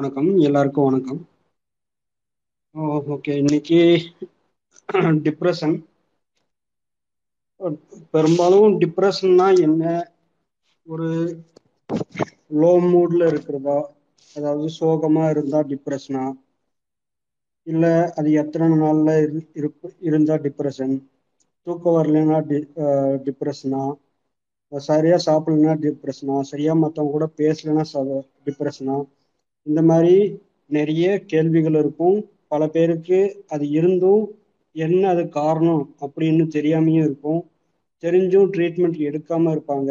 வணக்கம் எல்லாருக்கும் வணக்கம். ஓகே இன்னைக்கு டிப்ரெஷன் பெரும்பாலும் டிப்ரெஷன்னா என்ன? ஒரு லோ மூட்ல இருக்கிறதா? அதாவது சோகமா இருந்தா டிப்ரெஷனா இல்ல அது எத்தனை நாள்ல இரு- இருப்பு- இருந்தா டிப்ரெஷன் தூக்கம் வரலைன்னா டி டிப்ரெஷனா சரியா சாப்பிடலன்னா டிப்ரெஷனா சரியா மற்றவங்க கூட பேசலைன்னா டிப்ரெஷனா இந்த மாதிரி நிறைய கேள்விகள் இருக்கும். பல பேருக்கு அது இருந்தும் என்ன அது காரணம் அப்படின்னு தெரியாமையும் இருக்கும். தெரிஞ்சும் ட்ரீட்மெண்ட் எடுக்காம இருப்பாங்க.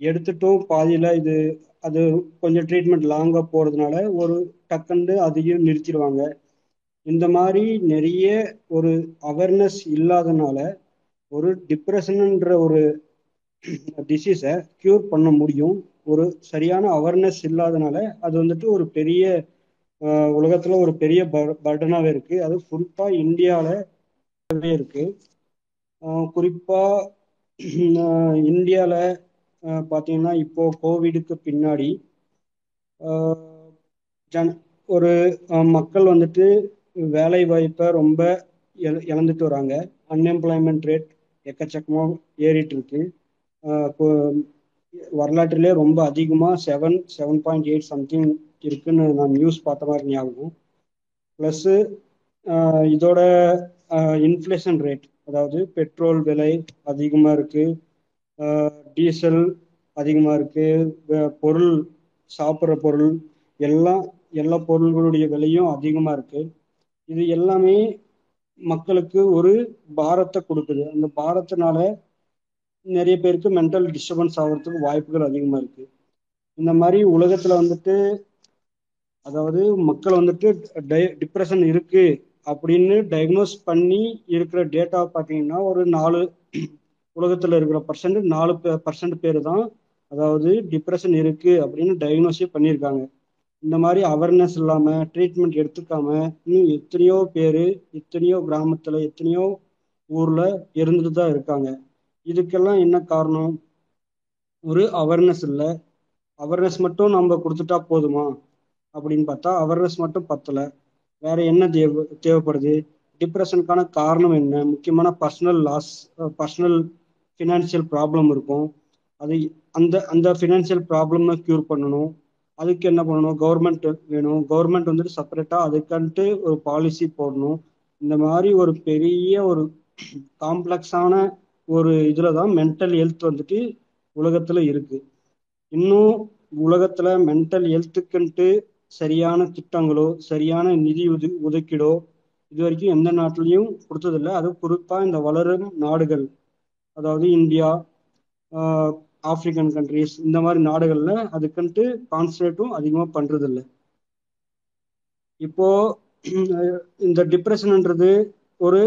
எடுத்துட்டும் பாதியில் இது அது கொஞ்சம் ட்ரீட்மெண்ட் லாங்காக போகிறதுனால ஒரு டக்குன்னு அதையும் நிறுத்திடுவாங்க. இந்த மாதிரி நிறைய ஒரு அவேர்னஸ் இல்லாதனால ஒரு டிப்ரெஷனுன்ற ஒரு டிசீஸை க்யூர் பண்ண முடியும். ஒரு சரியான அவேர்னஸ் இல்லாதனால அது வந்துட்டு ஒரு பெரிய உலகத்துல ஒரு பெரிய பர்டனாவே இருக்கு. அது குறிப்பா இந்தியாவில இருக்கு. குறிப்பா இந்தியால பாத்தீங்கன்னா இப்போ கோவிடுக்கு பின்னாடி ஜன ஒரு மக்கள் வந்துட்டு வேலை வாய்ப்பை ரொம்ப இழந்துட்டு வராங்க. அன்எம்ப்ளாய்மெண்ட் ரேட் எக்கச்சக்கமாக ஏறிட்டு இருக்கு. வரலாற்றிலே ரொம்ப அதிகமா seven seven point eight something இருக்குன்னு நான் நியூஸ் பார்த்த மாதிரி ஞாபகம். ப்ளஸ் இதோட இன்ஃப்ளேஷன் ரேட் அதாவது பெட்ரோல் விலை அதிகமா இருக்கு. டீசல் அதிகமா இருக்கு. பொருள் சாப்பிட்ற பொருள் எல்லாம் எல்லா பொருள்களுடைய விலையும் அதிகமா இருக்கு. இது எல்லாமே மக்களுக்கு ஒரு பாரத்தை கொடுக்குது. அந்த பாரத்தினால நிறைய பேருக்கு மென்டல் டிஸ்டர்பன்ஸ் ஆகிறதுக்கு வாய்ப்புகள் அதிகமாக இருக்குது இந்த மாதிரி உலகத்தில் வந்துட்டு அதாவது மக்கள் வந்துட்டு டை டிப்ரெஷன் இருக்குது அப்படின்னு டயக்னோஸ் பண்ணி இருக்கிற டேட்டா பார்த்தீங்கன்னா ஒரு நாலு உலகத்தில் இருக்கிற பர்சன்ட் நாலு பர்சன்ட் பேர் தான் அதாவது டிப்ரெஷன் இருக்குது அப்படின்னு டயக்னோஸே பண்ணியிருக்காங்க. இந்த மாதிரி அவேர்னஸ் இல்லாமல் ட்ரீட்மெண்ட் எடுத்துக்காம இன்னும் எத்தனையோ பேர் எத்தனையோ கிராமத்தில் எத்தனையோ ஊரில் இருந்துட்டு தான் இருக்காங்க. இதுக்கெல்லாம் என்ன காரணம்? ஒரு அவேர்னஸ் இல்லை. அவேர்னஸ் மட்டும் நம்ம கொடுத்துட்டா போதுமா? அப்படின்னு பார்த்தா அவேர்னஸ் மட்டும் பத்தலை. வேற என்ன தேவை தேவைப்படுது? டிப்ரெஷனுக்கான காரணம் என்ன? முக்கியமான personal loss personal financial problem இருக்கும். அது அந்த அந்த ஃபினான்ஷியல் ப்ராப்ளம் க்யூர் பண்ணணும். அதுக்கு என்ன பண்ணணும்? கவர்மெண்ட் வேணும். கவர்மெண்ட் வந்துட்டு செப்பரேட்டாக அதுக்குன்ட்டு ஒரு பாலிசி போடணும். இந்த மாதிரி ஒரு பெரிய ஒரு காம்ப்ளெக்ஸான ஒரு இதில் தான் மென்டல் ஹெல்த் வந்துட்டு உலகத்தில் இருக்குது இன்னும் உலகத்தில் மென்டல் ஹெல்த்துக்குன்ட்டு சரியான திட்டங்களோ சரியான நிதி உது ஒதுக்கீடோ இது வரைக்கும் எந்த நாட்டிலையும் கொடுத்ததில்ல. அது குறிப்பாக இந்த வளரும் நாடுகள் அதாவது இந்தியா ஆப்பிரிக்கன் கண்ட்ரிஸ் இந்த மாதிரி நாடுகளில் அதுக்குன்ட்டு கான்சன்ட்ரேட்டும் அதிகமாக பண்ணுறதில்ல இப்போது இப்போ இந்த டிப்ரெஷன்ன்றது ஒரு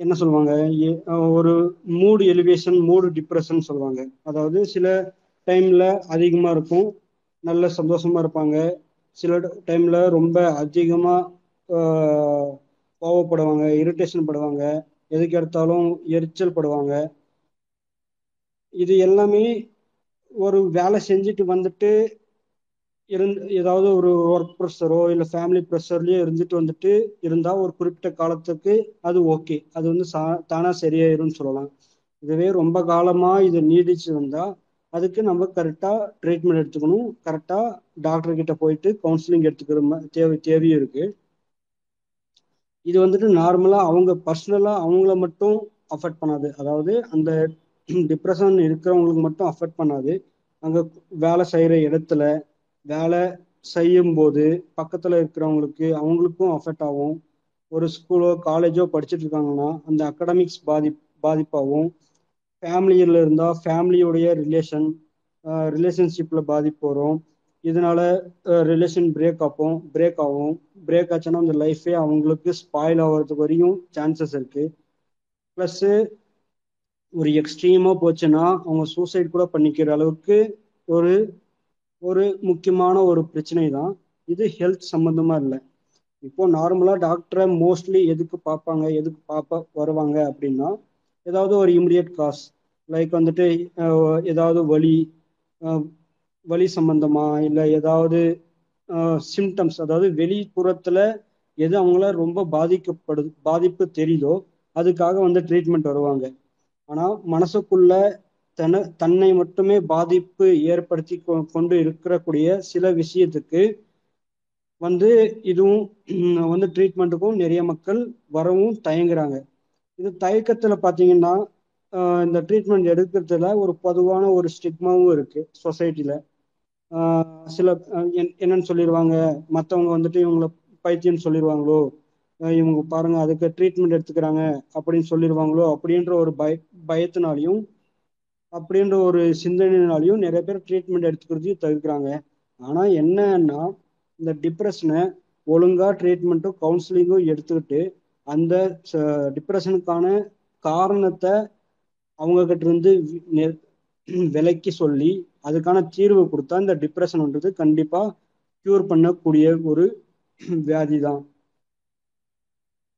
என்ன சொல்லுவாங்க? எ- ஒரு மூடு எலிவேஷன் மூடு டிப்ரெஷன் சொல்லுவாங்க. அதாவது சில டைம்ல அதிகமா இருக்கும் நல்ல சந்தோஷமா இருப்பாங்க. சில டைம்ல ரொம்ப அதிகமா கோவப்படுவாங்க இரிட்டேஷன் படுவாங்க. எதுக்கு எடுத்தாலும் எரிச்சல் படுவாங்க. இது எல்லாமே ஒரு வேலை செஞ்சுட்டு வந்துட்டு இருந்து ஏதாவது ஒரு ஒர்க் ப்ரெஷரோ இல்லை ஃபேமிலி ப்ரெஷர்லயோ இருந்துட்டு வந்துட்டு இருந்தா ஒரு குறிப்பிட்ட காலத்துக்கு அது ஓகே அது வந்து சா தானா சரியாயிரும்னு சொல்லலாம். இதுவே ரொம்ப காலமா இது நீடிச்சு வந்தா அதுக்கு நம்ம கரெக்டா ட்ரீட்மெண்ட் எடுத்துக்கணும். கரெக்டா டாக்டர் கிட்ட போயிட்டு கவுன்சிலிங் எடுத்துக்கிற தேவை தேவையும் இருக்கு. இது வந்துட்டு நார்மலா அவங்க பர்சனலா அவங்கள மட்டும் அஃபெக்ட் பண்ணாது. அதாவது அந்த டிப்ரெஷன் இருக்கிறவங்களுக்கு மட்டும் அஃபெக்ட் பண்ணாது. அங்க வேலை செய்யற இடத்துல வேலை செய்யும்போது பக்கத்தில் இருக்கிறவங்களுக்கு அவங்களுக்கும் அஃபெக்ட் ஆகும். ஒரு ஸ்கூலோ காலேஜோ படிச்சுட்டு இருக்காங்கன்னா அந்த அகடமிக்ஸ் பாதி பாதிப்பாகவும் ஃபேமிலியில் இருந்தால் ஃபேமிலியோடைய ரிலேஷன் ரிலேஷன்ஷிப்பில் பாதிப்பு வரும். இதனால ரிலேஷன் பிரேக் ஆகும் பிரேக் ஆகும். பிரேக் ஆச்சுன்னா அந்த லைஃபே அவங்களுக்கு ஸ்பாயில் ஆகிறதுக்கு வரையும் சான்சஸ் இருக்குது ப்ளஸ்ஸு ஒரு எக்ஸ்ட்ரீமாக போச்சுன்னா அவங்க சூசைட் கூட பண்ணிக்கிற அளவுக்கு ஒரு ஒரு முக்கியமான ஒரு பிரச்சனை தான் இது ஹெல்த் சம்மந்தமாக இல்லை. இப்போ நார்மலா டாக்டரை மோஸ்ட்லி எதுக்கு பார்ப்பாங்க எதுக்கு பார்ப்ப வருவாங்க அப்படின்னா ஏதாவது ஒரு இமிடியட் காஸ் லைக் வந்துட்டு ஏதாவது வலி வலி சம்பந்தமா இல்லை ஏதாவது சிம்டம்ஸ் அதாவது வெளிப்புறத்துல எது அவங்கள ரொம்ப பாதிக்கப்படுது பாதிப்பு தெரியுதோ அதுக்காக வந்து ட்ரீட்மெண்ட் வருவாங்க. ஆனால் மனசுக்குள்ள தன தன்னை மட்டுமே பாதிப்பு ஏற்படுத்தி கொ- கொண்டு இருக்கக்கூடிய சில விஷயத்துக்கு வந்து இதுவும் வந்து ட்ரீட்மெண்ட்டுக்கும் நிறைய மக்கள் வரவும் தயங்குறாங்க. இது தயக்கத்துல பாத்தீங்கன்னா இந்த ட்ரீட்மெண்ட் எடுக்கிறதுல ஒரு பொதுவான ஒரு ஸ்டிக்மாவும் இருக்கு சொசைட்டில சில என்- என்னன்னு சொல்லிடுவாங்க மற்றவங்க வந்துட்டு இவங்களை பைத்தியம் சொல்லிடுவாங்களோ இவங்க பாருங்க அதுக்கு ட்ரீட்மெண்ட் எடுத்துக்கிறாங்க அப்படின்னு சொல்லிடுவாங்களோ அப்படின்ற ஒரு பய பயத்தினாலையும் அப்படின்ற ஒரு சிந்தனையினாலையும் நிறைய பேர் ட்ரீட்மெண்ட் எடுத்துக்கிறதையும் தவிர்க்கிறாங்க. ஆனால் என்னன்னா இந்த டிப்ரெஷனை ஒழுங்கா ட்ரீட்மெண்ட்டும் கவுன்சிலிங்கும் எடுத்துக்கிட்டு அந்த டிப்ரெஷனுக்கான காரணத்தை அவங்ககிட்ட இருந்து நெ- விலக்கி சொல்லி அதுக்கான தீர்வு கொடுத்தா இந்த டிப்ரெஷன்ன்றது கண்டிப்பாக க்யூர் பண்ணக்கூடிய ஒரு வியாதி தான்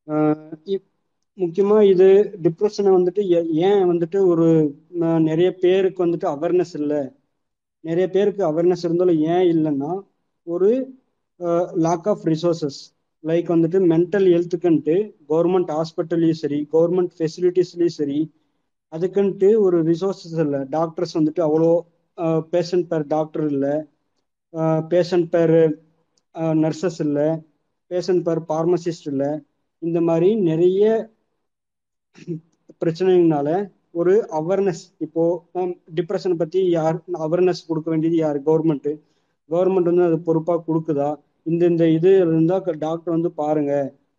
ஆஹ் முக்கியமா இது டிப்ரெஷனை வந்துட்டு ஏன் வந்துட்டு ஒரு நிறைய பேருக்கு வந்துட்டு அவேர்னஸ் இல்லை? நிறைய பேருக்கு அவேர்னஸ் இருந்தாலும் ஏன் இல்லைன்னா ஒரு லாக் ஆஃப் ரிசோர்சஸ் லைக் வந்துட்டு மென்டல் ஹெல்த்துக்குன்ட்டு கவர்மெண்ட் ஹாஸ்பிட்டல்லையும் சரி கவர்மெண்ட் ஃபெசிலிட்டிஸ்லையும் சரி அதுக்குன்ட்டு ஒரு ரிசோர்சஸ் இல்லை. டாக்டர்ஸ் வந்துட்டு அவ்வளோ பேஷண்ட் பேர் டாக்டர் இல்லை. பேஷண்ட் பேர் நர்சஸ் இல்லை. பேஷண்ட் பேர் ஃபார்மசிஸ்ட் இல்லை. இந்த மாதிரி நிறைய பிரச்சனைனால ஒரு அவேர்னஸ் இப்போ டிப்ரெஷன் பத்தி யார் அவேர்னஸ் கொடுக்க வேண்டியது யார்? கவர்மெண்ட் கவர்மெண்ட் வந்து அது பொறுப்பா கொடுக்குதா? இந்த இந்த இது இருந்தா டாக்டர் வந்து பாருங்க.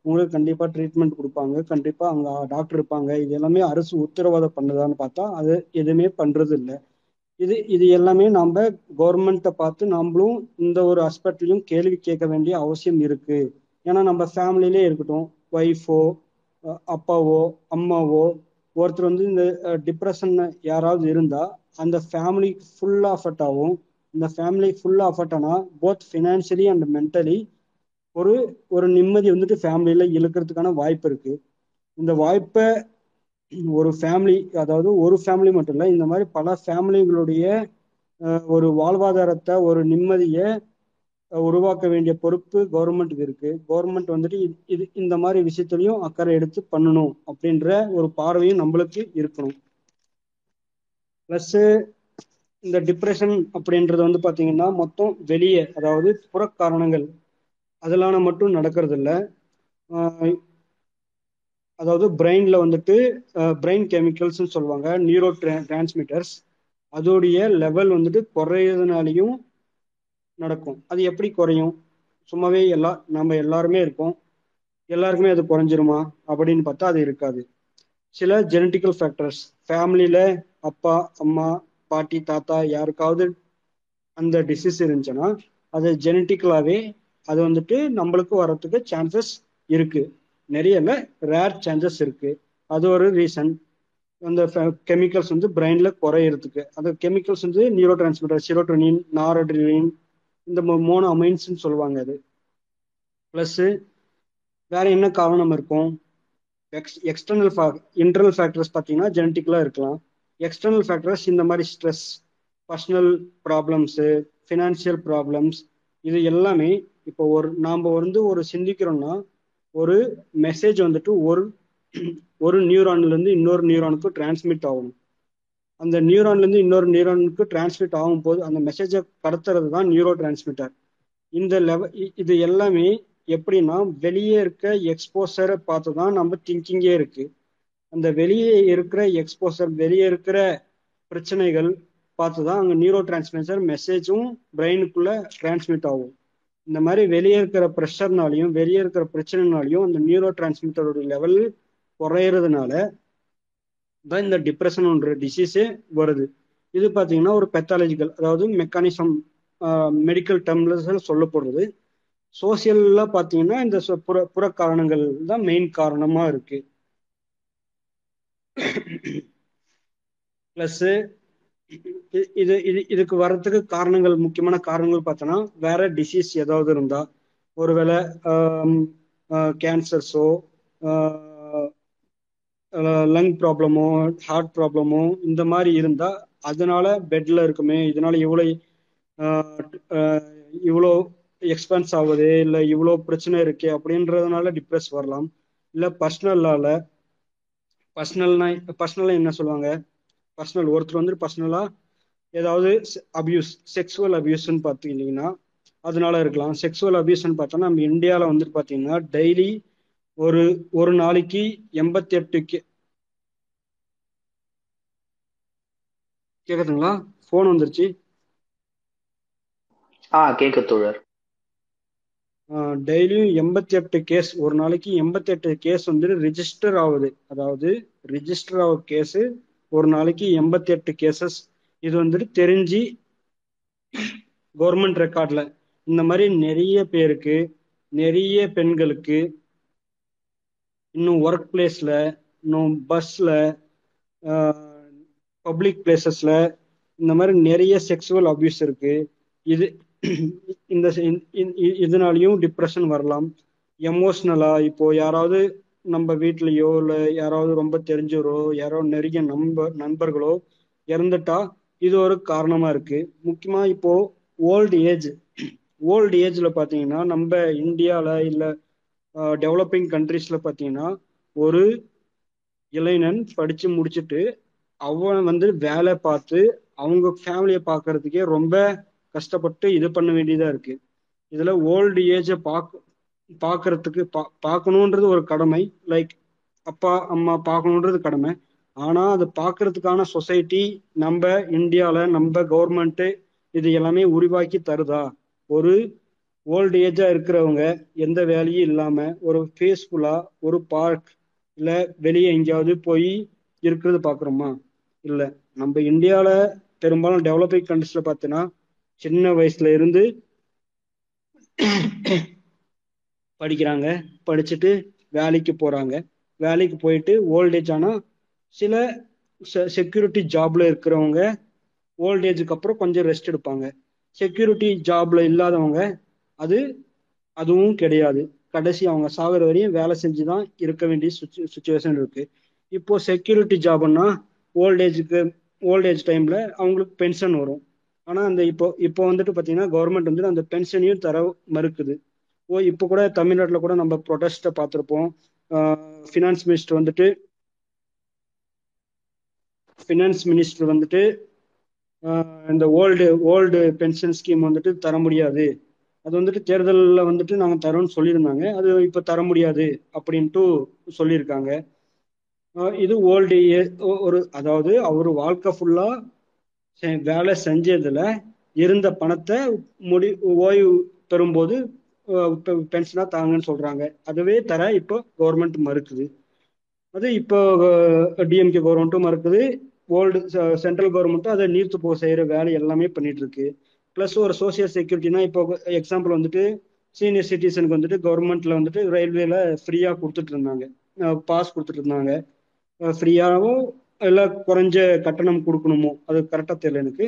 உங்களுக்கு கண்டிப்பா ட்ரீட்மெண்ட் கொடுப்பாங்க. கண்டிப்பா அங்க டாக்டர் இருப்பாங்க. இது எல்லாமே அரசு உத்தரவாதம் பண்ணுதான்னு பார்த்தா அது எதுவுமே பண்றது இல்லை இது இது எல்லாமே நம்ம கவர்மெண்ட்டை பார்த்து நம்மளும் இந்த ஒரு ஹாஸ்பிட்டலையும் கேள்வி கேட்க வேண்டிய அவசியம் இருக்கு. ஏன்னா நம்ம ஃபேமிலியிலே இருக்கட்டும் ஒய்ஃபோ அப்பாவோ அம்மாவோ ஒருத்தர் வந்து இந்த டிப்ரெஷன் யாராவது இருந்தா அந்த ஃபேமிலி ஃபுல்லாக அஃபெக்ட் ஆகும் இந்த ஃபேமிலி ஃபுல்லாக அஃபெக்ட் ஆனால் போத் ஃபினான்ஷியலி அண்ட் மென்டலி ஒரு ஒரு நிம்மதி வந்துட்டு ஃபேமிலியில் இழுக்கிறதுக்கான வாய்ப்பு இருக்கு. இந்த வாய்ப்பை ஒரு ஃபேமிலி அதாவது ஒரு ஃபேமிலி மட்டும் இல்லை இந்த மாதிரி பல ஃபேமிலிகளுடைய ஒரு வாழ்வாதாரத்தை ஒரு நிம்மதியை உருவாக்க வேண்டிய பொறுப்பு கவர்மெண்ட்டுக்கு இருக்கு. கவர்மெண்ட் வந்துட்டு இது இந்த மாதிரி விஷயத்துலையும் அக்கறை எடுத்து பண்ணணும் அப்படின்ற ஒரு பார்வையும் நம்மளுக்கு இருக்கணும். ப்ளஸ் இந்த டிப்ரெஷன் அப்படின்றது வந்து பாத்தீங்கன்னா மொத்தம் வெளியே அதாவது புற காரணங்கள் அதெல்லாம் மட்டும் நடக்கிறது இல்லை அதாவது பிரெயின்ல வந்துட்டு பிரெயின் கெமிக்கல்ஸ்னு சொல்லுவாங்க நியூரோ டிரான்ஸ்மிட்டர்ஸ் அதோடைய லெவல் வந்துட்டு குறையிறதுனாலையும் நடக்கும். அது எப்படி குறையும்? சும்மாவே எல்லா நம்ம எல்லாருமே இருக்கோம். எல்லாருக்குமே அது குறைஞ்சிருமா? அப்படின்னு பார்த்தா அது இருக்காது. சில ஜெனட்டிக்கல் ஃபேக்டர்ஸ் ஃபேமிலியில அப்பா அம்மா பாட்டி தாத்தா யாருக்காவது அந்த டிசீஸ் இருந்துச்சுன்னா அது ஜெனட்டிக்கலாகவே அது வந்துட்டு நம்மளுக்கு வர்றதுக்கு சான்சஸ் இருக்கு. நிறைய ரேர் சான்சஸ் இருக்கு. அது ஒரு ரீசன் அந்த கெமிக்கல்ஸ் வந்து பிரெயின்ல குறையிறதுக்கு. அந்த கெமிக்கல்ஸ் வந்து நியூரோ டிரான்ஸ்மிட்டர் சிரோட்டோனின் நாரோட்ரின் இந்த மோனோ அமைன்ஸ்னு சொல்லுவாங்க அது. ப்ளஸ்ஸு வேற என்ன காரணம் இருக்கும்? எக்ஸ் எக்ஸ்டர்னல் இன்டர்னல் ஃபேக்டர்ஸ் பார்த்தீங்கன்னா ஜெனட்டிக்கலாக இருக்கலாம். எக்ஸ்டர்னல் ஃபேக்டர்ஸ் இந்த மாதிரி stress personal problems financial problems இது எல்லாமே இப்போ ஒரு நாம் வந்து ஒரு சிந்திக்கிறோம்னா ஒரு மெசேஜ் வந்துட்டு ஒரு ஒரு நியூரான்லேருந்து இன்னொரு நியூரானுக்கு டிரான்ஸ்மிட் ஆகணும். அந்த நியூரான்லேருந்து இன்னொரு நியூரானுக்கு டிரான்ஸ்மிட் ஆகும்போது அந்த மெசேஜை கடத்துறது தான் நியூரோ டிரான்ஸ்மிட்டர் இந்த லெவல் இது எல்லாமே எப்படின்னா வெளியே இருக்க எக்ஸ்போசரை பார்த்து தான் நம்ம திங்கிங்கே இருக்கு. அந்த வெளியே இருக்கிற எக்ஸ்போசர் வெளியே இருக்கிற பிரச்சனைகள் பார்த்து தான் அங்கே நியூரோ டிரான்ஸ்மிட்டர் மெசேஜும் பிரெயினுக்குள்ள டிரான்ஸ்மிட் ஆகும். இந்த மாதிரி வெளியே இருக்கிற ப்ரெஷர்னாலையும் வெளியே இருக்கிற பிரச்சனைனாலையும் அந்த நியூரோ டிரான்ஸ்மிட்டரோட லெவல் குறையிறதுனால தான் இந்த டிப்ரெஷன்ன்ற டிசீஸே வருது. இது பார்த்தீங்கன்னா ஒரு பெத்தாலஜிக்கல் அதாவது மெக்கானிசம் மெடிக்கல் டேர்ம்ல சொல்லப்படுறது சோசியல்ல பார்த்தீங்கன்னா இந்த புற புற காரணங்கள் தான் மெயின் காரணமா இருக்கு. ப்ளஸ் இது இது இதுக்கு வர்றதுக்கு காரணங்கள் முக்கியமான காரணங்கள் பார்த்தோன்னா வேற டிசீஸ் ஏதாவது இருந்தா ஒருவேளை கேன்சர்ஸோ லங் ப்ராப்ளமோ ஹார்ட் ப்ராப்ளமோ இந்த மாதிரி இருந்தால் அதனால பெட்டில் இருக்குமே இதனால இவ்வளோ இவ்வளோ எக்ஸ்பென்ஸ் ஆகுது இல்லை இவ்வளோ பிரச்சனை இருக்கு அப்படின்றதுனால டிப்ரெஸ் வரலாம். இல்லை பர்சனலால பர்சனல்னா பர்சனலாக என்ன சொல்லுவாங்க? பர்சனல் ஒருத்தர் வந்து பர்சனலாக ஏதாவது அபியூஸ் செக்ஸுவல் அபியூஸ்ன்னு பார்த்தீங்கன்னா அதனால இருக்கலாம். செக்ஸுவல் அபியூஸ்ன்னு பார்த்தோம்னா நம்ம இந்தியாவில் வந்துட்டு பார்த்தீங்கன்னா டெய்லி ஒரு ஒரு நாளைக்கு எண்பத்தி எட்டு கே கேக்குதுங்களா? ஃபோன் வந்துருச்சு. ஆ கேக்கு தோழர். டெய்லியும் எண்பத்தி எட்டு கேஸ் ஒரு நாளைக்கு எண்பத்தி எட்டு கேஸ் வந்துட்டு ரிஜிஸ்டர் ஆகுது. அதாவது ரிஜிஸ்டர் ஆகுது கேஸு ஒரு நாளைக்கு எண்பத்தி எட்டு கேசஸ் இது வந்துட்டு தெரிஞ்சு கவர்மெண்ட் ரெக்கார்ட்ல இந்த மாதிரி நிறைய பேருக்கு நிறைய பெண்களுக்கு இன்னும் ஒர்க் பிளேஸ்ல இன்னும் பஸ்ல பப்ளிக் பிளேசஸ்ல இந்த மாதிரி நிறைய செக்ஸுவல் அபியூஸ் இருக்கு. இது இந்த இதனாலையும் டிப்ரெஷன் வரலாம். எமோஷ்னலா இப்போ யாராவது நம்ம வீட்லயோ இல்லை யாராவது ரொம்ப தெரிஞ்சவரோ யாரோ நிறைய நம்ப நண்பர்களோ இறந்துட்டா இது ஒரு காரணமா இருக்கு. முக்கியமா இப்போ ஓல்டு ஏஜ் ஓல்டு ஏஜ்ல பாத்தீங்கன்னா நம்ம இந்தியாவில் இல்லை டெவலப்பிங் கண்ட்ரீஸில் பார்த்தீங்கன்னா ஒரு இளைஞன் படித்து முடிச்சுட்டு அவன் வந்து வேலை பார்த்து அவங்க ஃபேமிலியை பார்க்கறதுக்கே ரொம்ப கஷ்டப்பட்டு இது பண்ண வேண்டியதாக இருக்குது இதில் ஓல்டு ஏஜை பார்க்க பார்க்கறதுக்கு பா பார்க்கணுன்றது ஒரு கடமை. லைக் அப்பா அம்மா பார்க்கணுன்றது கடமை. ஆனால் அது பார்க்கறதுக்கான சொசைட்டி நம்ம இந்தியாவில் நம்ம கவர்மெண்ட்டு இது எல்லாமே உருவாக்கி தருதா? ஒரு ஓல்டு ஏஜா இருக்கிறவங்க எந்த வேலையும் இல்லாம ஒரு பீஸ்ஃபுல்லா ஒரு பார்க் இல்ல வெளியே எங்கேயாவது போய் இருக்கிறது பாக்குறோமா இல்ல. நம்ம இந்தியால பெரும்பாலும் டெவலப்பிங் கண்ட்ரிஸ்ல பார்த்தீங்கன்னா சின்ன வயசுல இருந்து படிக்கிறாங்க. படிச்சுட்டு வேலைக்கு போறாங்க. வேலைக்கு போயிட்டு ஓல்டேஜ் ஆனா சில செக்யூரிட்டி ஜாப்ல இருக்கிறவங்க ஓல்டேஜுக்கு அப்புறம் கொஞ்சம் ரெஸ்ட் எடுப்பாங்க. செக்யூரிட்டி ஜாப்ல இல்லாதவங்க அது அதுவும் கிடையாது. கடைசி அவங்க சாகிற வரையும் வேலை செஞ்சு தான் இருக்க வேண்டிய சுச்சுவேஷன் இருக்கு. இப்போ செக்யூரிட்டி ஜாப்னா ஓல்டேஜுக்கு ஓல்டேஜ் டைம்ல அவங்களுக்கு பென்ஷன் வரும். ஆனால் அந்த இப்போ இப்போ வந்துட்டு பார்த்தீங்கன்னா கவர்மெண்ட் வந்துட்டு அந்த பென்ஷனையும் தர மறுக்குது. ஓ இப்போ கூட தமிழ்நாட்டில் கூட நம்ம ப்ரொடெஸ்ட்டை பார்த்துருப்போம். ஃபினான்ஸ் மினிஸ்டர் வந்துட்டு ஃபினான்ஸ் மினிஸ்டர் வந்துட்டு இந்த ஓல்டு ஓல்டு பென்ஷன் ஸ்கீம் வந்துட்டு தர முடியாது. அது வந்துட்டு தேர்தலில் வந்துட்டு நாங்கள் தரோம்னு சொல்லியிருந்தாங்க. அது இப்போ தர முடியாது அப்படின்ட்டு சொல்லியிருக்காங்க. இது ஓல்டு ஒரு அதாவது அவர் வாழ்க்கை ஃபுல்லாக வேலை செஞ்சதுல இருந்த பணத்தை முடி ஓய்வு பெறும்போது பென்ஷனாக தாங்கன்னு சொல்கிறாங்க அதுவே தர இப்போ கவர்மெண்ட் மறுக்குது. அது இப்போ டிஎம்கே கவர்மெண்ட்டும் மறுக்குது. ஓல்டு சென்ட்ரல் கவர்மெண்ட்டும் அதை நீர்த்து போக செய்கிற வேலை எல்லாமே பண்ணிட்டு இருக்கு. பிளஸ் ஒரு சோசியல் செக்யூரிட்டினா இப்போ எக்ஸாம்பிள் வந்துட்டு சீனியர் சிட்டிசனுக்கு வந்துட்டு கவர்மெண்ட்ல வந்துட்டு ரயில்வேல ஃப்ரீயா கொடுத்துட்டு இருந்தாங்க. பாஸ் கொடுத்துட்டு இருந்தாங்க. ஃப்ரீயாகவும் இல்லை குறைஞ்ச கட்டணம் கொடுக்கணுமோ அது கரெக்டாக தெரியல எனக்கு.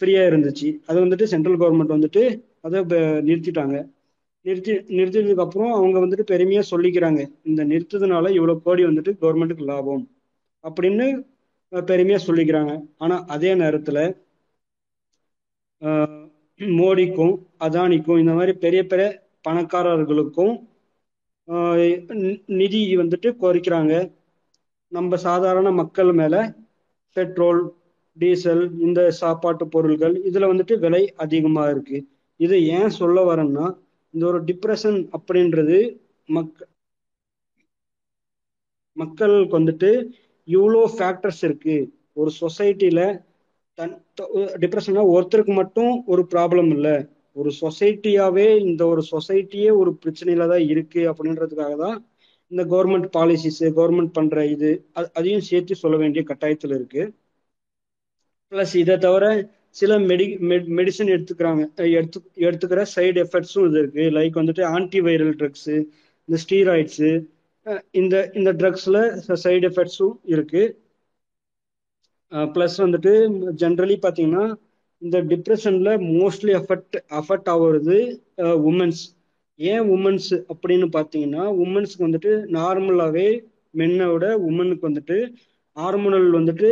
ஃப்ரீயாக இருந்துச்சு. அது வந்துட்டு சென்ட்ரல் கவர்மெண்ட் வந்துட்டு அதை நிறுத்திட்டாங்க. நிறுத்தி நிறுத்தினதுக்கு அப்புறம் அவங்க வந்துட்டு பெருமையாக சொல்லிக்கிறாங்க. இந்த நிறுத்ததுனால இவ்வளோ கோடி வந்துட்டு கவர்மெண்ட்டுக்கு லாபம். அப்படின்னு பெருமையாக சொல்லிக்கிறாங்க. ஆனால் அதே நேரத்தில் மோடிக்கும் அதானிக்கும் இந்த மாதிரி பெரிய பெரிய பணக்காரர்களுக்கும் நிதி வந்துட்டு கோரிக்கிறாங்க. நம்ம சாதாரண மக்கள் மேல பெட்ரோல் டீசல் இந்த சாப்பாட்டு பொருள்கள் இதுல வந்துட்டு விலை அதிகமா இருக்கு. இது ஏன் சொல்ல வரேன்னா இந்த ஒரு டிப்ரெஷன் அப்படின்றது மக் மக்களுக்கு வந்துட்டு இவ்வளோ ஃபேக்டர்ஸ் இருக்கு. ஒரு சொசைட்டில தன் டிப்ரெஷனா ஒருத்தருக்கு மட்டும் ஒரு ப்ராப்ளம் இல்லை. ஒரு சொசைட்டியாவே இந்த ஒரு சொசைட்டியே ஒரு பிரச்சனையில தான் இருக்கு அப்படின்றதுக்காக தான் இந்த கவர்மெண்ட் பாலிசிஸ் கவர்மெண்ட் பண்ற இது அதையும் சேர்த்து சொல்ல வேண்டிய கட்டாயத்தில் இருக்கு. பிளஸ் இதை தவிர சில மெடி மெடிசன் எடுத்துக்கிறாங்க எடுத்து எடுத்துக்கிற சைடு எஃபெக்ட்ஸும் இது இருக்கு. லைக் வந்துட்டு ஆன்டி வைரல் ட்ரக்ஸு இந்த ஸ்டீராய்ட்ஸு இந்த இந்த ட்ரக்ஸில் சைடு எஃபெக்ட்ஸும் இருக்குது ப்ளஸ் வந்துட்டு ஜென்ரலி பார்த்தீங்கன்னா இந்த டிப்ரெஷனில் மோஸ்ட்லி அஃபெக்ட் அஃபெக்ட் ஆகுறது உமன்ஸ் ஏன் உமன்ஸ் அப்படின்னு பார்த்தீங்கன்னா உமன்ஸ்க்கு வந்துட்டு நார்மலாகவே மென்னோட உமனுக்கு வந்துட்டு ஹார்மோனல் வந்துட்டு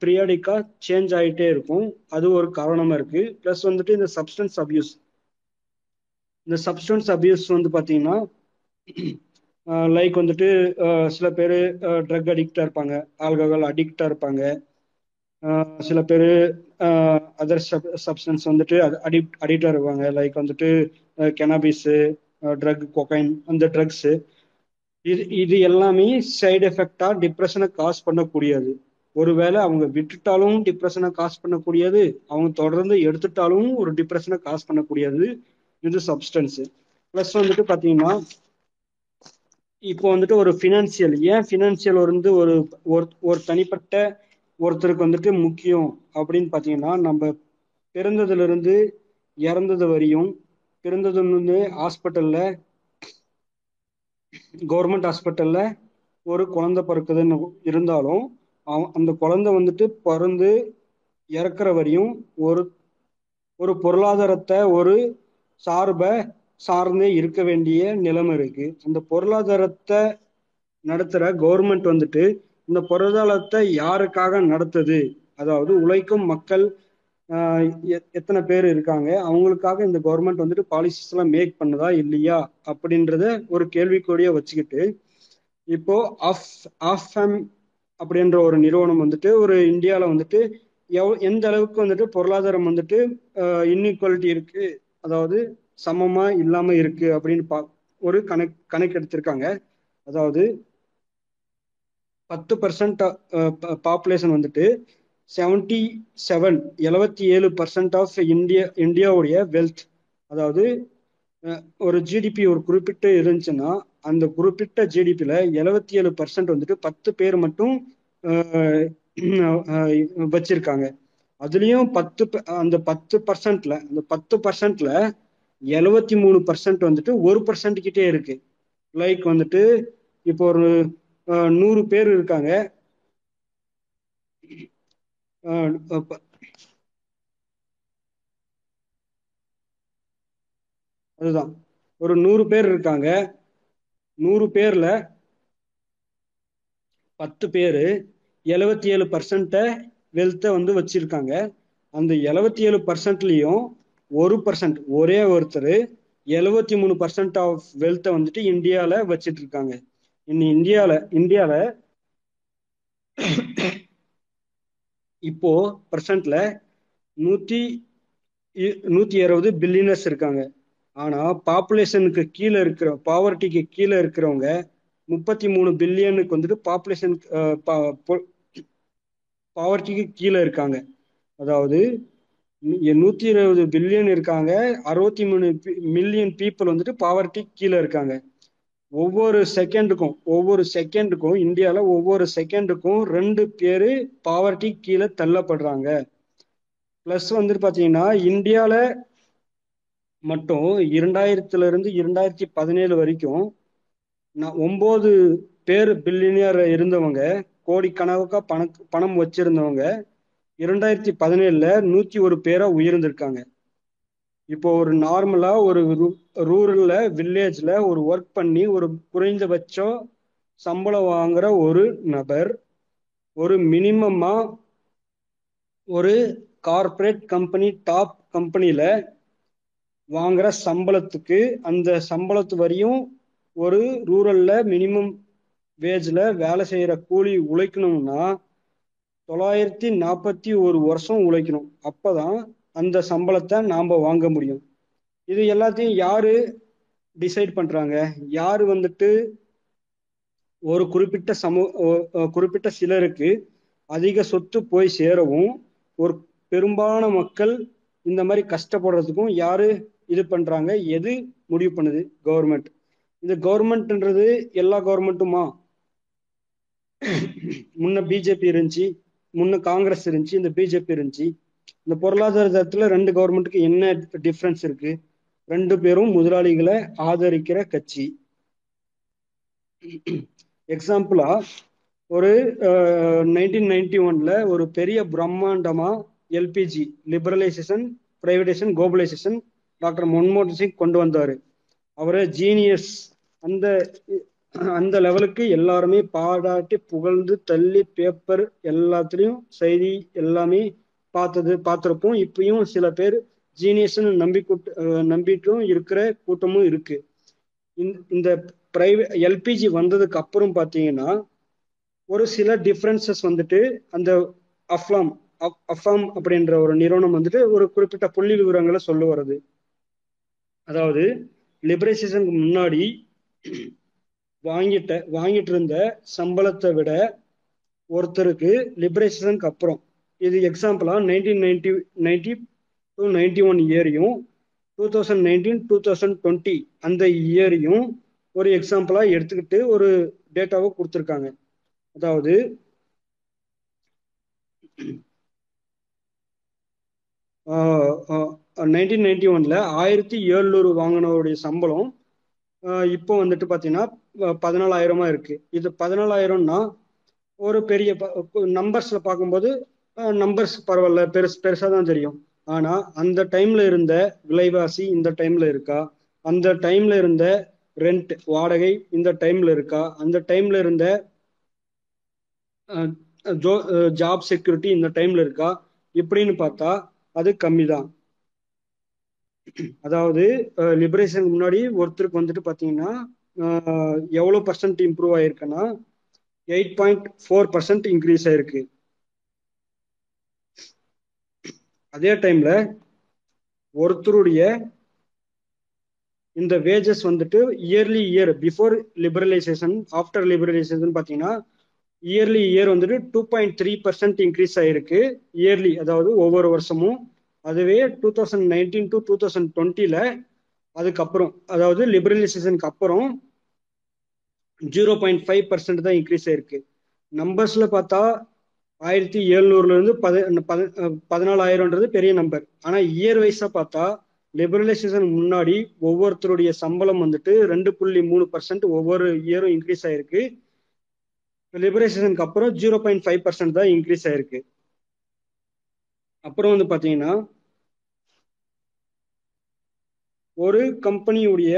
பீரியாடிக்கா சேஞ்ச் ஆகிட்டே இருக்கும். அது ஒரு காரணமாக இருக்குது ப்ளஸ் வந்துட்டு இந்த சப்ஸ்டன்ஸ் அப்யூஸ் இந்த சப்ஸ்டன்ஸ் அப்யூஸ் வந்து பார்த்தீங்கன்னா லைக் வந்துட்டு சில பேர் ட்ரக் அடிக்டாக இருப்பாங்க. ஆல்கஹால் அடிக்டாக இருப்பாங்க. சில பேர் அதர் சப் சப்ஸ்டன்ஸ் வந்துட்டு அடிக்ட் அடிக்டாக இருப்பாங்க. லைக் வந்துட்டு கெனாபிஸு ட்ரக் கொகைன் அந்த ட்ரக்ஸு இது இது எல்லாமே சைடு எஃபெக்டாக டிப்ரெஷனை காஸ் பண்ணக்கூடியது. ஒருவேளை அவங்க விட்டுட்டாலும் டிப்ரெஷனை காஸ் பண்ணக்கூடியது அவங்க தொடர்ந்து எடுத்துட்டாலும் ஒரு டிப்ரெஷனை காஸ் பண்ணக்கூடியது இது சப்ஸ்டன்ஸு ப்ளஸ் வந்துட்டு பார்த்தீங்கன்னா இப்போ வந்துட்டு ஒரு ஃபினான்சியல் ஏன் ஃபினான்சியல் வந்து ஒரு ஒரு தனிப்பட்ட ஒருத்தருக்கு வந்துட்டு முக்கியம் அப்படின்னு பார்த்தீங்கன்னா நம்ம பிறந்ததுலேருந்து இறந்தது வரையும் பிறந்ததுலேருந்து ஹாஸ்பிட்டலில் கவர்மெண்ட் ஹாஸ்பிட்டலில் ஒரு குழந்தை பிறக்குதுன்னு இருந்தாலும் அந்த குழந்தை வந்துட்டு பிறந்து இறக்குற வரையும் ஒரு ஒரு பொருளாதாரத்தை ஒரு சார்பை சார்ந்தே இருக்க வேண்டிய நிலைமை இருக்கு. அந்த பொருளாதாரத்தை நடத்துற கவர்மெண்ட் வந்துட்டு இந்த பொருளாதாரத்தை யாருக்காக நடத்துது? அதாவது உழைக்கும் மக்கள் எத்தனை பேர் இருக்காங்க? அவங்களுக்காக இந்த கவர்மெண்ட் வந்துட்டு பாலிசிஸ் எல்லாம் மேக் பண்ணுதா இல்லையா? அப்படின்றத ஒரு கேள்விக்கூடிய வச்சுக்கிட்டு இப்போ ஆஃப் ஆஃப்எம் அப்படின்ற ஒரு நிறுவனம் வந்துட்டு ஒரு இந்தியாவில் வந்துட்டு எவ் எந்த அளவுக்கு வந்துட்டு பொருளாதாரம் வந்துட்டு இன்இக்வாலிட்டி இருக்கு? அதாவது சமமா இல்லாம இருக்கு அப்படின்னு பா ஒரு கணக்கு கணக்கு எடுத்திருக்காங்க. அதாவது பத்து பர்சன்ட் பாப்புலேஷன் வந்துட்டு செவன்டி செவன் எழுபத்தி ஏழு பர்சன்ட் ஆஃப் இந்தியா இந்தியாவுடைய வெல்த் அதாவது ஒரு ஜிடிபி ஒரு குறிப்பிட்ட இருந்துச்சுன்னா அந்த குறிப்பிட்ட ஜிடிபியில் எழுபத்தி ஏழு பர்சன்ட் வந்துட்டு பத்து பேர் மட்டும் வச்சிருக்காங்க. அதுலேயும் பத்து அந்த பத்து பர்சன்ட்ல அந்த பத்து பர்சன்ட்ல எழுவத்தி மூணு பர்சன்ட் வந்துட்டு ஒரு பர்சன்ட் கிட்டே இருக்கு. லைக் வந்துட்டு இப்போ ஒரு நூறு பேர் இருக்காங்க. அதுதான். ஒரு நூறு பேர் இருக்காங்க. நூறு பேர்ல பத்து பேர் எழுவத்தி ஏழு பர்சன்ட்டை வெல்த்தை வந்து வச்சிருக்காங்க. அந்த எழுபத்தி ஏழு பர்சன்ட்லயும் ஒரு பர்சன்ட் ஒரே ஒருத்தர் எழுபத்தி மூணு பர்சன்ட் ஆஃப் வெல்த்தை வந்துட்டு இந்தியால வச்சிட்டு இருக்காங்க இன்னும் இந்தியால இந்தியால இப்போ பர்சன்ட்ல நூத்தி நூத்தி இருபது பில்லியனர்ஸ் இருக்காங்க. ஆனா பாப்புலேஷனுக்கு கீழே இருக்கிற பாவர்ட்டிக்கு கீழே இருக்கிறவங்க முப்பத்தி மூணு பில்லியனுக்கு வந்துட்டு பாப்புலேஷன் பாவர்ட்டிக்கு கீழே இருக்காங்க. அதாவது நூத்தி இருபது பில்லியன் இருக்காங்க. அறுபத்தி மூணு மில்லியன் பீப்புள் வந்துட்டு பாவர்ட்டி கீழே இருக்காங்க. ஒவ்வொரு செகண்டுக்கும் ஒவ்வொரு செகண்டுக்கும் இந்தியாவில் ஒவ்வொரு செகண்டுக்கும் ரெண்டு பேர் பாவர்ட்டி கீழே தள்ளப்படுறாங்க. ப்ளஸ் வந்துட்டு பார்த்தீங்கன்னா இந்தியாவில் மட்டும் இரண்டாயிரத்துல இருந்து இரண்டாயிரத்தி பதினேழு வரைக்கும் நான் ஒம்பது பேர் பில்லியனியர் இருந்தவங்க கோடிக்கணக்கா பண பணம் வச்சிருந்தவங்க இரண்டாயிரத்தி பதினேழுல நூத்தி ஒரு பேரா உயர்ந்திருக்காங்க. இப்போ ஒரு நார்மலா ஒரு ரூரல்ல வில்லேஜ்ல ஒரு ஒர்க் பண்ணி ஒரு குறைந்தபட்சம் சம்பளம் வாங்குற ஒரு நபர் ஒரு மினிமமா ஒரு கார்பரேட் கம்பெனி டாப் கம்பெனியில வாங்குற சம்பளத்துக்கு அந்த சம்பளத்து வரையும் ஒரு ரூரல்ல மினிமம் வேஜ்ல வேலை செய்யற கூலி உழைக்கணும்னா தொள்ளாயிரத்தி நாற்பத்தி ஒரு வருஷம் உழைக்கணும். அப்பதான் அந்த சம்பளத்தை நாம் வாங்க முடியும். இது எல்லாத்தையும் யாரு டிசைட் பண்றாங்க? யார் வந்துட்டு ஒரு குறிப்பிட்ட சமூக குறிப்பிட்ட சிலருக்கு அதிக சொத்து போய் சேரவும் ஒரு பெரும்பாலான மக்கள் இந்த மாதிரி கஷ்டப்படுறதுக்கும் யாரு இது பண்றாங்க? எது முடிவு பண்ணுது? கவர்மெண்ட் இந்த கவர்மெண்ட்ன்றது எல்லா கவர்மெண்ட்டுமா முன்ன பிஜேபி இருந்துச்சு. முன்ன காங்கிரஸ் இருந்துச்சு இந்த பிஜேபி இருந்துச்சு. இந்த பொருளாதாரத்துல ரெண்டு கவர்மெண்ட்டுக்கு என்ன டிஃப்ரென்ஸ் இருக்கு? ரெண்டு பேரும் முதலாளிகளை ஆதரிக்கிற கட்சி. எக்ஸாம்பிளா ஒரு நைன்டீன் நைன்டி ஒன்ல ஒரு பெரிய பிரம்மாண்டமா LPG liberalisation privatisation globalisation doctor மன்மோகன் சிங் கொண்டு வந்தாரு. அவரை ஜீனியஸ் அந்த அந்த லெவலுக்கு எல்லாருமே பாராட்டி புகழ்ந்து தள்ளி பேப்பர் எல்லாத்துலேயும் செய்தி எல்லாமே பார்த்தது பார்த்துருப்போம். இப்பயும் சில பேர் ஜீனியஸ்னு நம்பி நம்பிட்டும் இருக்கிற கூட்டமும் இருக்கு. இந்த பிரைவேட் எல்பிஜி வந்ததுக்கு அப்புறம் பார்த்தீங்கன்னா ஒரு சில டிஃப்ரென்சஸ் வந்துட்டு அந்த அஃப்லாம் அஃபாம் அப்படின்ற ஒரு நிறுவனம் வந்துட்டு ஒரு குறிப்பிட்ட புள்ளி விவரங்களை சொல்ல வருது அதாவது லிபரைசேஷனுக்கு முன்னாடி வாங்கிட்ட வாங்கிட்டு இருந்த சம்பளத்தை விட ஒருத்தருக்கு லிபரேஷனுக்கு அப்புறம். இது எக்ஸாம்பிளா nineteen ninety ninety two ninety one இயரையும் two thousand nineteen two thousand twenty அந்த இயரையும் ஒரு எக்ஸாம்பிளா எடுத்துக்கிட்டு ஒரு டேட்டாவை கொடுத்துருக்காங்க. அதாவது நைன்டீன் நைன்டி ஒன்ல ஆயிரத்தி எழுநூறு வாங்கினவருடைய சம்பளம் இப்போ வந்துட்டு பார்த்தீங்கன்னா பதினாலாயிரமா இருக்கு. இது பதினாலாயிரம்னா ஒரு பெரிய நம்பர்ஸ்ல பார்க்கும்போது நம்பர்ஸ் பரவாயில்ல. பெருசு பெருசாக தான் தெரியும். ஆனா அந்த டைம்ல இருந்த விலைவாசி இந்த டைம்ல இருக்கா? அந்த டைம்ல இருந்த ரெண்ட் வாடகை இந்த டைம்ல இருக்கா? அந்த டைம்ல இருந்த ஜாப் செக்யூரிட்டி இந்த டைம்ல இருக்கா? இப்படின்னு பார்த்தா அது கம்மி தான் அதாவது லிபரேஷனுக்கு முன்னாடி ஒருத்தருக்கு வந்துட்டு பார்த்தீங்கன்னா எவ்வளோ பர்சன்ட் இம்ப்ரூவ் ஆயிருக்குன்னா eight point four percent increase ஆயிருக்கு. அதே டைம்ல ஒருத்தருடைய இந்த வேஜஸ் வந்துட்டு yearly year before liberalisation after liberalisation பார்த்தீங்கன்னா இயர்லி இயர் வந்துட்டு two point three percent increase ஆயிருக்கு இயர்லி அதாவது ஒவ்வொரு வருஷமும். அதுவே two thousand nineteen to two thousand டுவெண்ட்டில அதுக்கப்புறம் அதாவது லிபரலைசேஷனுக்கு அப்புறம் ஜீரோ பாயிண்ட் ஃபைவ் பர்சன்ட் தான் இன்க்ரீஸ் ஆயிருக்கு. நம்பர்ஸ்ல பார்த்தா ஆயிரத்தி எழுநூறுல இருந்து பத பதினாலாயிரம்ன்றது பெரிய நம்பர் ஆனா இயர் வைஸா பார்த்தா லிபரலைசேஷன் முன்னாடி ஒவ்வொருத்தருடைய சம்பளம் வந்துட்டு ரெண்டு புள்ளி மூணு பர்சன்ட் ஒவ்வொரு இயரும் இன்க்ரீஸ் ஆயிருக்கு. லிபரேஷனுக்கு அப்புறம் ஜீரோ பாயிண்ட் ஃபைவ் பர்சன்ட் தான் இன்க்ரீஸ் ஆயிருக்கு. அப்புறம் வந்து பார்த்தீங்கன்னா ஒரு கம்பெனியுடைய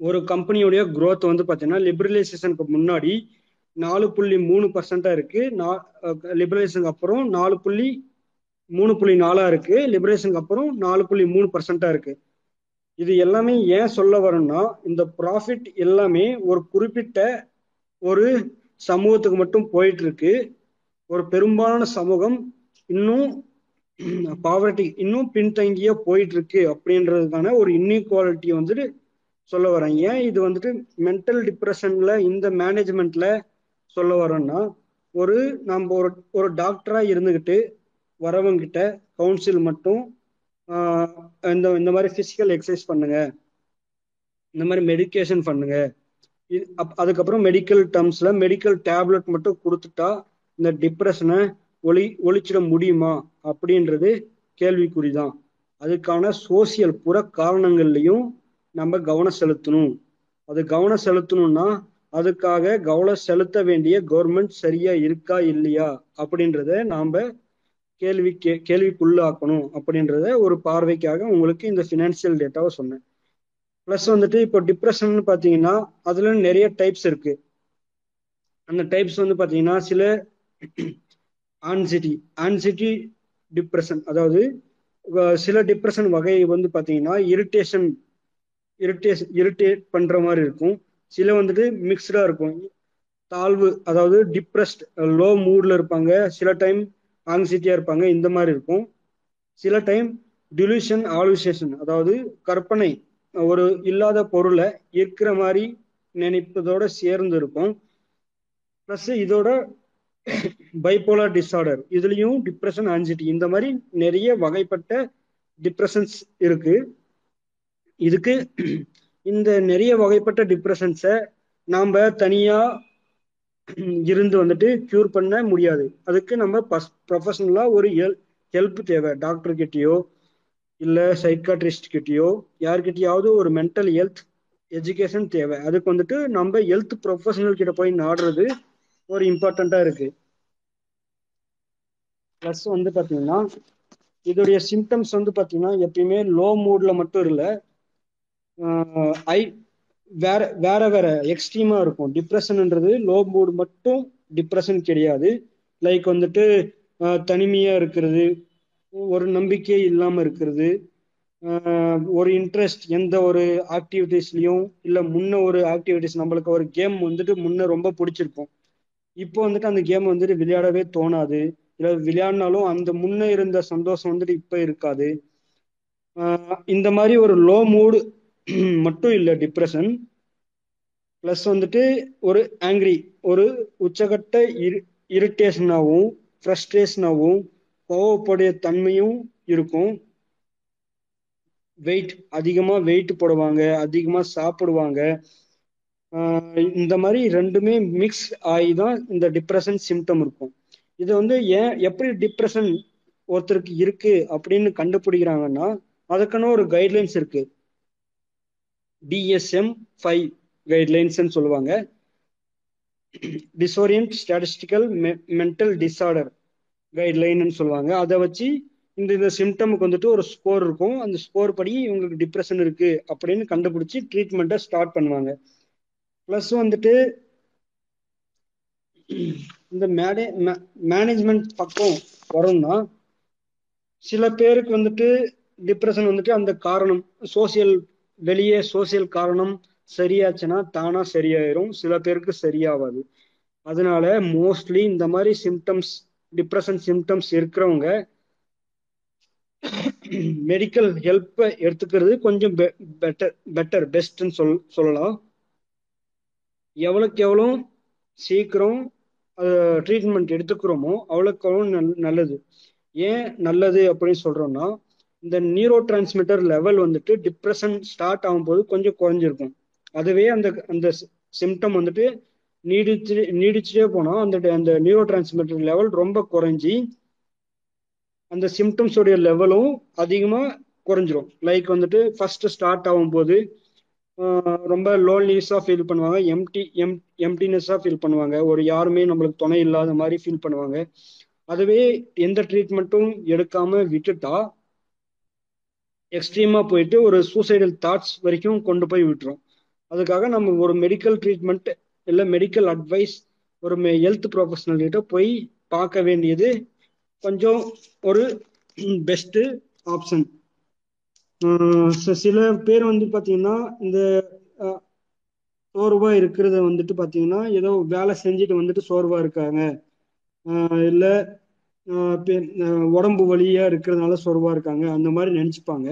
ஒரு கம்பெனியுடைய குரோத் வந்து பார்த்தீங்கன்னா லிபரலைசேஷனுக்கு முன்னாடி நாலு புள்ளி மூணு பர்சன்டா இருக்கு. லிபரலைசேஷனுக்கு அப்புறம் நாலு புள்ளி மூணு புள்ளி நாலா இருக்கு. லிபரேஷனுக்கு அப்புறம் நாலு புள்ளி மூணு பர்சன்டா இருக்கு. இது எல்லாமே ஏன் சொல்ல வரேன்னா இந்த ப்ராஃபிட் எல்லாமே ஒரு குறிப்பிட்ட ஒரு சமூகத்துக்கு மட்டும் போயிட்டு இருக்கு. ஒரு பெரும்பாலான சமூகம் இன்னும் பாவர்ட்டி இன்னும் பின்தங்கியே போயிட்டு இருக்கு அப்படின்றதுக்கான ஒரு இன்இக்வாலிட்டி வந்துட்டு சொல்ல வரேன். ஏன் இது வந்துட்டு மென்டல் டிப்ரெஷன்ல இந்த மேனேஜ்மெண்ட்ல சொல்ல வரோம்னா ஒரு நம்ம ஒரு ஒரு டாக்டரா இருந்துகிட்டு வரவங்கிட்ட கவுன்சில் மட்டும் இந்த இந்த மாதிரி பிசிக்கல் எக்ஸசைஸ் பண்ணுங்க. இந்த மாதிரி மெடிக்கேஷன் பண்ணுங்க. அதுக்கப்புறம் மெடிக்கல் டேர்ம்ஸ்ல மெடிக்கல் டேப்லெட் மட்டும் கொடுத்துட்டா இந்த டிப்ரெஷனை ஒளி ஒழிச்சிட முடியுமா? அப்படின்றது கேள்விக்குறிதான். அதுக்கான சோசியல் புற காரணங்கள்லையும் நம்ம கவனம் செலுத்தணும். அது கவனம் செலுத்தணும்னா அதுக்காக கவனம் செலுத்த வேண்டிய கவர்மெண்ட் சரியா இருக்கா இல்லையா? அப்படின்றத நாம கேள்வி கே கேள்விக்குள்ளாக்கணும். அப்படின்றத ஒரு பார்வைக்காக உங்களுக்கு இந்த ஃபினான்சியல் டேட்டாவை சொன்னேன். ப்ளஸ் வந்துட்டு இப்போ டிப்ரெஷன் பார்த்தீங்கன்னா அதுல நிறைய டைப்ஸ் இருக்கு. அந்த டைப்ஸ் வந்து பார்த்தீங்கன்னா சில ஆன்சிட்டி ஆன்சிட்டி டிப்ரெஷன் அதாவது சில டிப்ரெஷன் வகை வந்து பார்த்தீங்கன்னா இரிட்டேஷன் இரிட்டேஷன் இரிட்டேட் பண்ணுற மாதிரி இருக்கும். சில வந்துட்டு மிக்சடாக இருக்கும். தாழ்வு அதாவது டிப்ரெஸ்ட் லோ மூடில் இருப்பாங்க. சில டைம் ஆங்ஸைட்டியாக இருப்பாங்க. இந்த மாதிரி இருக்கும். சில டைம் டிலூஷன் ஆலுசேஷன் அதாவது கற்பனை ஒரு இல்லாத பொருளை இருக்கிற மாதிரி நினைப்பதோட சேர்ந்து இருக்கும். ப்ளஸ் இதோட பைப்போலார் டிஸார்டர் இதுலயும் டிப்ரெஷன் ஆன்சிட்டி இந்த மாதிரி நிறைய வகைப்பட்ட டிப்ரெஷன்ஸ் இருக்கு. இதுக்கு இந்த நிறைய வகைப்பட்ட டிப்ரெஷன்ஸை நாம் தனியா இருந்து வந்துட்டு கியூர் பண்ண முடியாது. அதுக்கு நம்ம ப்ரொஃபஷனலா ஒரு ஹெல்ப் தேவை. டாக்டர் கிட்டயோ இல்லை சைக்காட்ரிஸ்ட் கிட்டயோ யார்கிட்டயாவது ஒரு மென்டல் ஹெல்த் எஜுகேஷன் தேவை. அதுக்கு வந்துட்டு நம்ம ஹெல்த் ப்ரொஃபஷனல் கிட்ட போய் நாடுறது ஒரு இம்பார்ட்டண்ட்டாக இருக்கு. ப்ளஸ் வந்து பாத்தீங்கன்னா இதோடைய சிம்டம்ஸ் வந்து பாத்தீங்கன்னா எப்பயுமே லோ மூட்ல மட்டும் இல்லை ஐ வேற வேற வேற எக்ஸ்ட்ரீமா இருக்கும். டிப்ரெஷன்ன்றது லோ மூடு மட்டும் டிப்ரெஷன் கிடையாது. லைக் வந்துட்டு தனிமையாக தனிமையா இருக்கிறது ஒரு நம்பிக்கை இல்லாம இருக்கிறது ஒரு இன்ட்ரெஸ்ட் எந்த ஒரு ஆக்டிவிட்டீஸ்லயும் இல்ல முன்ன ஒரு ஆக்டிவிட்டிஸ் நம்மளுக்கு ஒரு கேம் வந்துட்டு முன்ன ரொம்ப பிடிச்சிருக்கும். இப்போ வந்துட்டு அந்த கேம் வந்துட்டு விளையாடவே தோணாது. இல்ல விளையாடினாலும் அந்த முன்ன இருந்த சந்தோஷம் வந்துட்டு இப்ப இருக்காது. இந்த மாதிரி ஒரு லோ மூடு மட்டும் இல்லை டிப்ரெஷன் ப்ளஸ் வந்துட்டு ஒரு ஆங்கிரி ஒரு உச்சகட்ட இரு இரிட்டேஷனாகவும் ஃப்ரஸ்ட்ரேஷனாகவும் கோவப்படைய தன்மையும் இருக்கும். வெயிட் அதிகமாக வெயிட் போடுவாங்க அதிகமாக சாப்பிடுவாங்க. இந்த மாதிரி ரெண்டுமே மிக்ஸ் ஆகி தான் இந்த டிப்ரெஷன் சிம்டம் இருக்கும். இது வந்து ஏன் எப்படி டிப்ரெஷன் ஒருத்தருக்கு இருக்கு அப்படின்னு கண்டுபிடிக்கிறாங்கன்னா அதுக்கான ஒரு கைட்லைன்ஸ் இருக்கு. டிஎஸ்எம் ஃபைவ் கைட்லைன்ஸ் சொல்லுவாங்க. டிசோரியன்ட் ஸ்டாட்டிஸ்டிக்கல் மென்டல் டிஸார்டர் கைட்லைன்னு சொல்லுவாங்க. அதை வச்சு இந்த இந்த சிம்டமுக்கு வந்துட்டு ஒரு ஸ்கோர் இருக்கும். அந்த ஸ்கோர் படி இவங்களுக்கு டிப்ரெஷன் இருக்கு அப்படின்னு கண்டுபிடிச்சி ட்ரீட்மெண்ட்டை ஸ்டார்ட் பண்ணுவாங்க. ப்ளஸ் வந்துட்டு இந்த மேடே மேனேஜ்மெண்ட் பக்கம் வரும்னா சில பேருக்கு வந்துட்டு டிப்ரெஷன் வந்துட்டு அந்த காரணம் சோசியல் வெளியே சோசியல் காரணம் சரியாச்சுன்னா தானா சரியாயிரும். சில பேருக்கு சரியாகாது அதனால மோஸ்ட்லி இந்த மாதிரி சிம்டம்ஸ் டிப்ரெஷன் சிம்டம்ஸ் இருக்கிறவங்க மெடிக்கல் ஹெல்ப்பை எடுத்துக்கிறது கொஞ்சம் பெட்டர் பெட்டர் பெஸ்ட்னு சொல் சொல்லலாம். எவ்வளோக்கு எவ்வளோ சீக்கிரம் ட்ரீட்மெண்ட் எடுத்துக்கிறோமோ அவ்வளோக்கு அவ்வளோ நல் நல்லது. ஏன் நல்லது அப்படின்னு சொல்கிறோன்னா இந்த நியூரோ டிரான்ஸ்மிட்டர் லெவல் வந்துட்டு டிப்ரெஷன் ஸ்டார்ட் ஆகும்போது கொஞ்சம் குறைஞ்சிருக்கும். அதுவே அந்த அந்த சிம்டம் வந்துட்டு நீடிச்சு நீடிச்சுட்டே போனால் அந்த அந்த நியூரோ டிரான்ஸ்மிட்டர் லெவல் ரொம்ப குறைஞ்சி அந்த சிம்டம்ஸோடைய லெவலும் அதிகமாக குறைஞ்சிரும். லைக் வந்துட்டு ஃபர்ஸ்ட் ஸ்டார்ட் ஆகும்போது ரொம்ப லோன்லிஸாக ஃபீல் பண்ணுவாங்க. எம்டி எம் எம்டினஸாக ஃபீல் பண்ணுவாங்க. ஒரு யாருமே நம்மளுக்கு துணை இல்லாத மாதிரி ஃபீல் பண்ணுவாங்க. அதுவே எந்த ட்ரீட்மெண்ட்டும் எடுக்காம விட்டுட்டா எக்ஸ்ட்ரீமா போயிட்டு ஒரு சூசைடல் தாட்ஸ் வரைக்கும் கொண்டு போய் விட்டுரும். அதுக்காக நம்ம ஒரு மெடிக்கல் ட்ரீட்மெண்ட் இல்லை மெடிக்கல் அட்வைஸ் ஒரு ஹெல்த் ப்ரொஃபஷனல் கிட்ட போய் பார்க்க வேண்டியது கொஞ்சம் ஒரு பெஸ்ட்டு ஆப்ஷன் சில பேர் வந்து பார்த்தீங்கன்னா இந்த சோர்வாக இருக்கிறத வந்துட்டு பார்த்தீங்கன்னா ஏதோ வேலை செஞ்சுட்டு வந்துட்டு சோர்வாக இருக்காங்க. இல்லை உடம்பு வழியாக இருக்கிறதுனால சோர்வாக இருக்காங்க. அந்த மாதிரி நினச்சிப்பாங்க.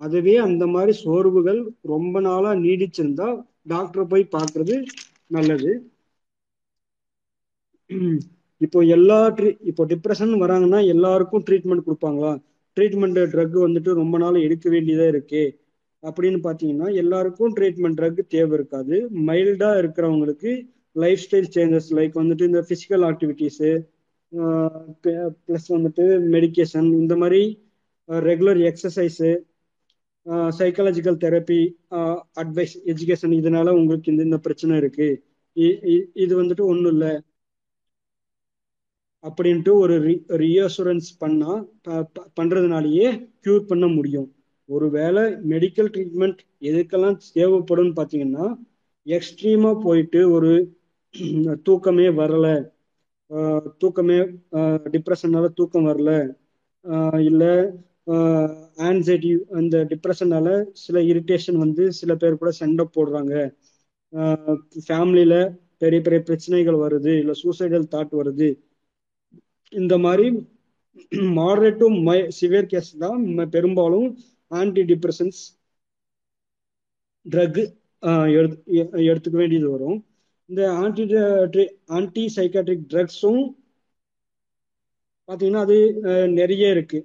அதுவே அந்த மாதிரி சோர்வுகள் ரொம்ப நாளாக நீடிச்சிருந்தா டாக்டரை போய் பார்க்கறது நல்லது. இப்போ எல்லா ட்ரீ இப்போ டிப்ரெஷன் வராங்கன்னா எல்லாருக்கும் ட்ரீட்மெண்ட் கொடுப்பாங்களா? ட்ரீட்மெண்ட் ட்ரக் வந்துட்டு ரொம்ப நாள் எடுக்க வேண்டியதா இருக்கு. அப்படின்னு பார்த்தீங்கன்னா எல்லாருக்கும் ட்ரீட்மெண்ட் ட்ரக் தேவை இருக்காது. மைல்டா இருக்கிறவங்களுக்கு லைஃப் ஸ்டைல் சேஞ்சஸ் லைக் வந்துட்டு இந்த பிசிக்கல் ஆக்டிவிட்டீஸு ப்ளஸ் வந்துட்டு மெடிக்கேஷன் இந்த மாதிரி regular exercise psychological therapy advice education இதனால உங்களுக்கு இந்த இந்த பிரச்சனை இருக்கு. இது வந்துட்டு ஒன்றும் இல்லை. அப்படின்ட்டு ஒரு ரீஅசூரன்ஸ் பண்ணா பண்றதுனாலயே கியூர் பண்ண முடியும். ஒருவேளை மெடிக்கல் ட்ரீட்மெண்ட் எதுக்கெல்லாம் தேவைப்படும் பார்த்தீங்கன்னா எக்ஸ்ட்ரீமா போயிட்டு ஒரு தூக்கமே வரல. தூக்கமே டிப்ரெஷனால தூக்கம் வரல. இல்லை ஆன்சைட்டி அந்த டிப்ரெஷனால சில இரிட்டேஷன் வந்து சில பேர் கூட சண்டை போடுறாங்க. ஃபேமிலியில பெரிய பெரிய பிரச்சனைகள் வருது இல்லை சூசைடல் தாட் வருது. இந்த மாதிரி moderate to my severe case தான் பெரும்பாலும் ஆன்டி டிப்ரெஷன்ஸ் ட்ரக் எடுத்துக்க வேண்டியது வரும். இந்த ஆன்டி ஆன்டி சைக்காட்ரிக் ட்ரக்ஸும் பார்த்தீங்கன்னா அது நிறைய இருக்கு.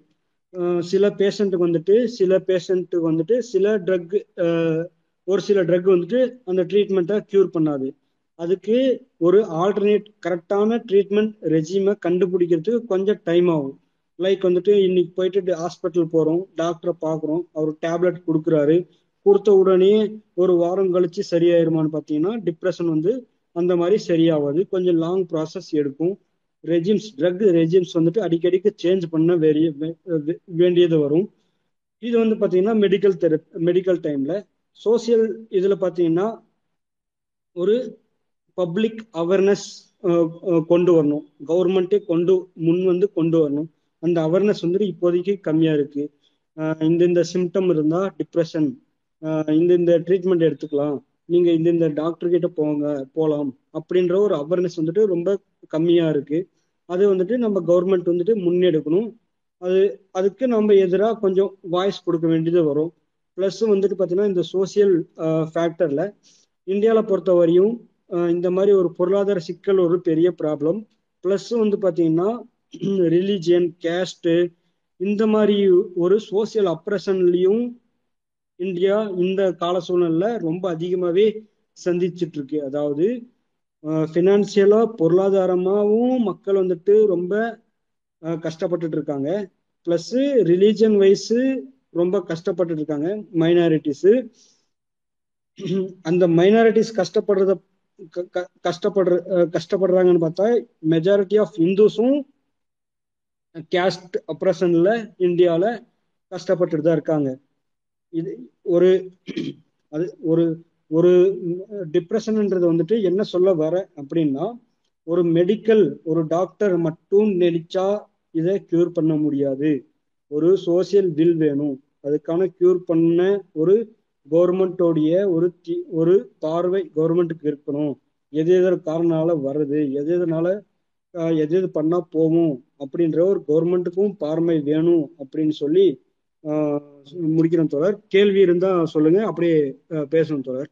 சில பேஷண்ட்டுக்கு வந்துட்டு சில பேஷண்ட்டுக்கு வந்துட்டு சில ட்ரக் ஒரு சில ட்ரக் வந்துட்டு அந்த ட்ரீட்மெண்ட்டை க்யூர் பண்ணாது. அதுக்கு ஒரு ஆல்டர்னேட் கரெக்டான ட்ரீட்மெண்ட் ரெஜிமை கண்டுபிடிக்கிறதுக்கு கொஞ்சம் டைம் ஆகும். லைக் வந்துட்டு இன்னைக்கு போயிட்டு ஹாஸ்பிட்டல் போகிறோம் டாக்டரை பார்க்குறோம் அவர் டேப்லெட் கொடுக்குறாரு கொடுத்த உடனே ஒரு வாரம் கழிச்சு சரியாயிருமான்னு பார்த்தீங்கன்னா டிப்ரெஷன் வந்து அந்த மாதிரி சரியாகாது கொஞ்சம் லாங் ப்ராசஸ் எடுக்கும். ரெஜிம்ஸ் ட்ரக் ரெஜிம்ஸ் வந்துட்டு அடிக்கடிக்கு சேஞ்ச் பண்ண வேறிய வேண்டியது வரும். இது வந்து பார்த்தீங்கன்னா மெடிக்கல் தெரப் மெடிக்கல் டைமில் சோசியல் இதில் பார்த்தீங்கன்னா ஒரு பப்ளிக் அவேர்னஸ் uh, uh, கொண்டு வரணும். கவர்மெண்ட்டே கொண்டு முன் வந்து கொண்டு வரணும். அந்த அவேர்னஸ் வந்துட்டு இப்போதைக்கு கம்மியாக இருக்கு. இந்த இந்த சிம்டம் இருந்தா டிப்ரெஷன் இந்த இந்த ட்ரீட்மெண்ட் எடுத்துக்கலாம். நீங்க இந்த இந்த டாக்டர் கிட்ட போங்க போகலாம் அப்படின்ற ஒரு அவேர்னஸ் வந்துட்டு ரொம்ப கம்மியா இருக்கு. அது வந்துட்டு நம்ம கவர்மெண்ட் வந்துட்டு முன்னெடுக்கணும். அது அதுக்கு நம்ம எதிராக கொஞ்சம் வாய்ஸ் கொடுக்க வேண்டியது வரும். ப்ளஸ் வந்துட்டு பார்த்தீங்கன்னா இந்த சோசியல் ஃபேக்டரில் இந்தியாவில் பொறுத்த வரையும் இந்த மாதிரி ஒரு பொருளாதார சிக்கல் ஒரு பெரிய ப்ராப்ளம் ப்ளஸ் வந்து பார்த்தீங்கன்னா ரிலீஜியன் கேஸ்ட்டு இந்த மாதிரி ஒரு சோசியல் அப்ரஷன்லையும் இந்தியா இந்த கால சூழ்நிலை ரொம்ப அதிகமாகவே சந்திச்சுட்டு இருக்கு அதாவது ஃபினான்சியலா பொருளாதாரமாகவும் மக்கள் வந்துட்டு ரொம்ப கஷ்டப்பட்டுட்டு இருக்காங்க ப்ளஸ் ரிலீஜன் வைஸ் ரொம்ப கஷ்டப்பட்டுட்டு இருக்காங்க மைனாரிட்டிஸு அந்த மைனாரிட்டிஸ் கஷ்டப்படுறத கஷ்டப்படுற கஷ்டப்படுறாங்கன்னு பார்த்தா மெஜாரிட்டி ஆஃப் இந்துஸும் கேஸ்ட் அப்ரஷன்ல இந்தியால கஷ்டப்பட்டுட்டு தான் இருக்காங்க. இது ஒரு அது ஒரு ஒரு டிப்ரெஷன்ன்றது வந்துட்டு என்ன சொல்ல வர அப்படின்னா ஒரு மெடிக்கல் ஒரு டாக்டர் மட்டும் நினைச்சா இதை கியூர் பண்ண முடியாது. ஒரு சோசியல் வில் வேணும். அதுக்கான கியூர் பண்ண ஒரு கவர்மெண்டோடைய ஒரு தி- ஒரு பார்வை கவர்மெண்ட்டுக்கு இருக்கணும். எது எது காரணனால வருது எது எதனால எது எது பண்ணா போகும் அப்படின்ற ஒரு கவர்மெண்ட்டுக்கும் பார்வை வேணும் அப்படின்னு சொல்லி முடிக்கிறோம் தொடர் கேள்வி இருந்தா சொல்லுங்க அப்படியே பேசணும் தொடர்